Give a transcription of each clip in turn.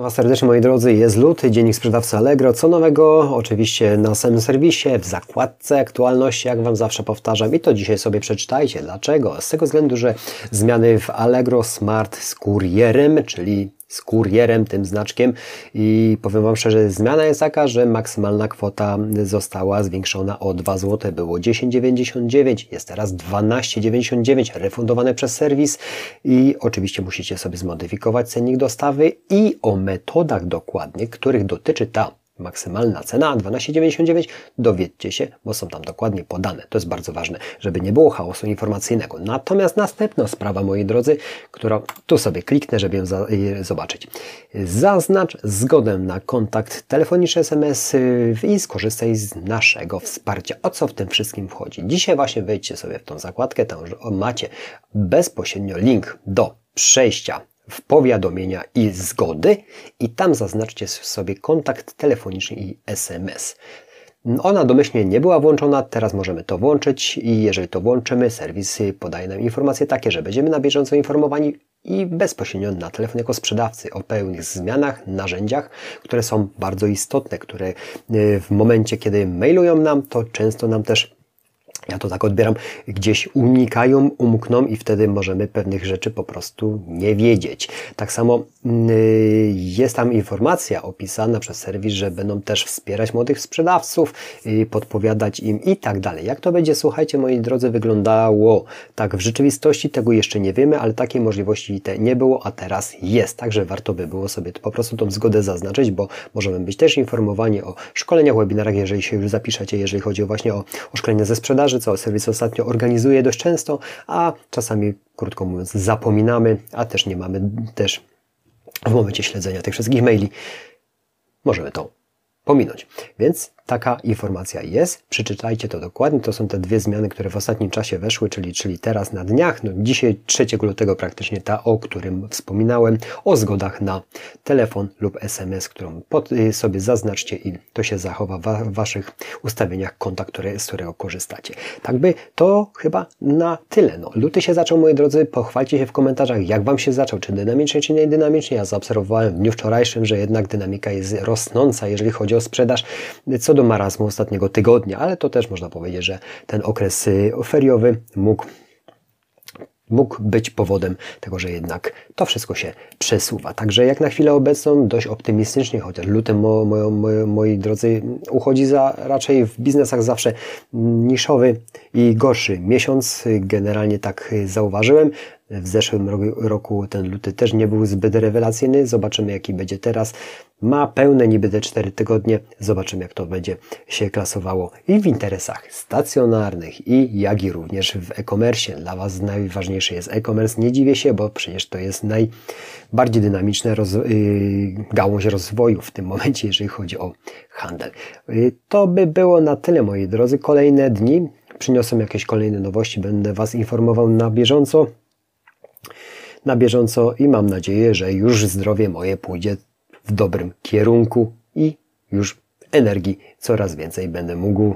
Was serdecznie moi drodzy, jest luty, dziennik sprzedawcy Allegro. Co nowego? Oczywiście na samym serwisie, w zakładce aktualności, jak Wam zawsze powtarzam. I to dzisiaj sobie przeczytajcie. Dlaczego? Z tego względu, że zmiany w Allegro Smart z kurierem, czyli z kurierem, tym znaczkiem. I powiem Wam szczerze, zmiana jest taka, że maksymalna kwota została zwiększona o 2 zł, było 10,99, jest teraz 12,99 refundowane przez serwis. I oczywiście musicie sobie zmodyfikować cennik dostawy i o metodach dokładnie, których dotyczy ta maksymalna cena 12,99 dowiedzcie się, bo są tam dokładnie podane. To jest bardzo ważne, żeby nie było chaosu informacyjnego. Natomiast następna sprawa, moi drodzy, którą tu sobie kliknę, żeby ją zobaczyć. Zaznacz zgodę na kontakt telefoniczny SMS y, i skorzystaj z naszego wsparcia. O co w tym wszystkim wchodzi? Dzisiaj właśnie wejdźcie sobie w tą zakładkę, tam macie bezpośrednio link do przejścia w powiadomienia i zgody i tam zaznaczcie sobie kontakt telefoniczny i SMS. Ona domyślnie nie była włączona, teraz możemy to włączyć i jeżeli to włączymy, serwis podaje nam informacje takie, że będziemy na bieżąco informowani i bezpośrednio na telefon jako sprzedawcy o pełnych zmianach, narzędziach, które są bardzo istotne, które y, w momencie, kiedy mailują nam, to często nam też ja to tak odbieram, gdzieś unikają, umkną i wtedy możemy pewnych rzeczy po prostu nie wiedzieć. Tak samo yy, jest tam informacja opisana przez serwis, że będą też wspierać młodych sprzedawców, yy, podpowiadać im i tak dalej. Jak to będzie, słuchajcie, moi drodzy, wyglądało? Tak, w rzeczywistości tego jeszcze nie wiemy, ale takiej możliwości te nie było, a teraz jest. Także warto by było sobie po prostu tą zgodę zaznaczyć, bo możemy być też informowani o szkoleniach, webinarach, jeżeli się już zapiszecie, jeżeli chodzi właśnie o, o szkolenie ze sprzedaży, sprzedaży, co serwis ostatnio organizuje dość często, a czasami, krótko mówiąc, zapominamy, a też nie mamy też w momencie śledzenia tych wszystkich maili. Możemy to pominąć. Więc taka informacja jest. Przeczytajcie to dokładnie. To są te dwie zmiany, które w ostatnim czasie weszły, czyli, czyli teraz na dniach. No, dzisiaj 3 lutego praktycznie ta, o którym wspominałem, o zgodach na telefon lub SMS, którą pod, y, sobie zaznaczcie i to się zachowa w Waszych ustawieniach konta, które, z którego korzystacie. Tak by to chyba na tyle. No, luty się zaczął, moi drodzy. Pochwalcie się w komentarzach, jak Wam się zaczął, czy dynamicznie, czy nie dynamicznie. Ja zaobserwowałem w dniu wczorajszym, że jednak dynamika jest rosnąca, jeżeli chodzi o sprzedaż. Co do marazmu ostatniego tygodnia, ale to też można powiedzieć, że ten okres y, feriowy mógł mógł być powodem tego, że jednak to wszystko się przesuwa. Także jak na chwilę obecną dość optymistycznie, chociaż lutem, mo, mo, mo, moi drodzy, uchodzi za raczej w biznesach zawsze niszowy i gorszy miesiąc. Generalnie tak zauważyłem. W zeszłym roku ten luty też nie był zbyt rewelacyjny. Zobaczymy, jaki będzie teraz. Ma pełne niby te 4 tygodnie. Zobaczymy, jak to będzie się klasowało i w interesach stacjonarnych, i jak i również w e-commerce. Dla Was najważniejszy jest e-commerce. Nie dziwię się, bo przecież to jest najbardziej dynamiczna roz yy, gałąź rozwoju w tym momencie, jeżeli chodzi o handel. Yy, to by było na tyle, moi drodzy. Kolejne dni przyniosą jakieś kolejne nowości. Będę Was informował na bieżąco na bieżąco i mam nadzieję, że już zdrowie moje pójdzie w dobrym kierunku i już energii coraz więcej będę mógł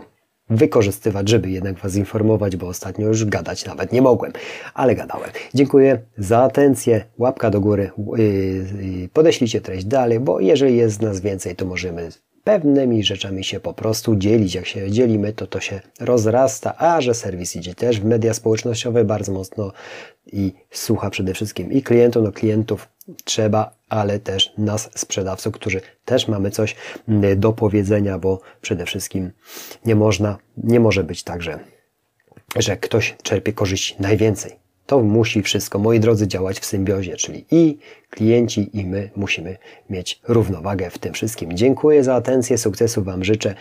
wykorzystywać, żeby jednak Was informować, bo ostatnio już gadać nawet nie mogłem, ale gadałem. Dziękuję za atencję, łapka do góry, yy, yy, podeślijcie treść dalej, bo jeżeli jest nas więcej, to możemy pewnymi rzeczami się po prostu dzielić. Jak się dzielimy, to to się rozrasta, a że serwis idzie też w media społecznościowe bardzo mocno i słucha przede wszystkim i klientów, no klientów trzeba, ale też nas, sprzedawców, którzy też mamy coś mm, do powiedzenia, bo przede wszystkim nie można, nie może być tak, że, że ktoś czerpie korzyść najwięcej to musi wszystko, moi drodzy, działać w symbiozie, czyli i klienci, i my musimy mieć równowagę w tym wszystkim. Dziękuję za atencję, sukcesu Wam życzę.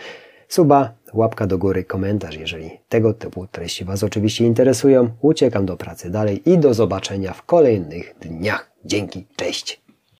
Suba, łapka do góry, komentarz, jeżeli tego typu treści Was oczywiście interesują. Uciekam do pracy dalej i do zobaczenia w kolejnych dniach. Dzięki, cześć!